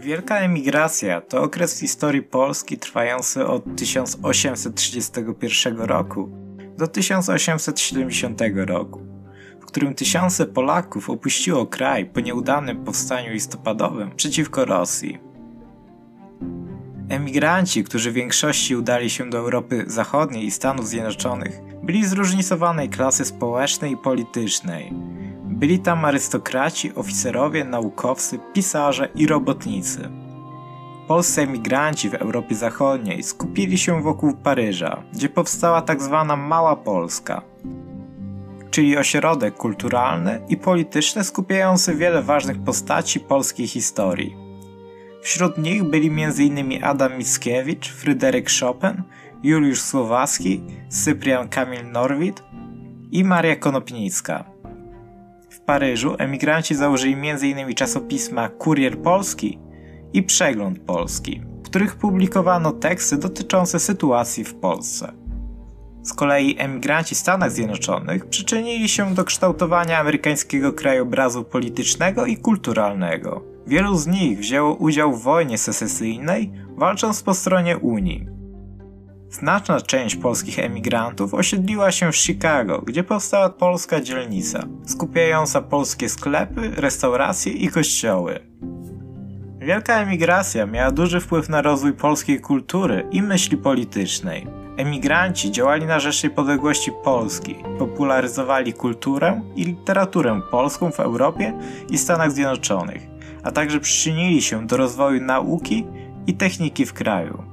Wielka emigracja to okres w historii Polski trwający od 1831 roku do 1870 roku, w którym tysiące Polaków opuściło kraj po nieudanym powstaniu listopadowym przeciwko Rosji. Emigranci, którzy w większości udali się do Europy Zachodniej i Stanów Zjednoczonych, byli zróżnicowanej klasy społecznej i politycznej. Byli tam arystokraci, oficerowie, naukowcy, pisarze i robotnicy. Polscy emigranci w Europie Zachodniej skupili się wokół Paryża, gdzie powstała. Tak Mała Polska, czyli ośrodek kulturalny i polityczny skupiający wiele ważnych postaci polskiej historii. Wśród nich byli m.in. Adam Mickiewicz, Fryderyk Chopin, Juliusz Słowacki, Cyprian Kamil Norwid i Maria Konopnicka. W Paryżu emigranci założyli m.in. czasopisma Kurier Polski i Przegląd Polski, w których publikowano teksty dotyczące sytuacji w Polsce. Z kolei emigranci w Stanach Zjednoczonych przyczynili się do kształtowania amerykańskiego krajobrazu politycznego i kulturalnego. Wielu z nich wzięło udział w wojnie secesyjnej, walcząc po stronie Unii. Znaczna część polskich emigrantów osiedliła się w Chicago, gdzie powstała polska dzielnica, skupiająca polskie sklepy, restauracje i kościoły. Wielka emigracja miała duży wpływ na rozwój polskiej kultury i myśli politycznej. Emigranci działali na rzecz niepodległości Polski, popularyzowali kulturę i literaturę polską w Europie i Stanach Zjednoczonych, a także przyczynili się do rozwoju nauki i techniki w kraju.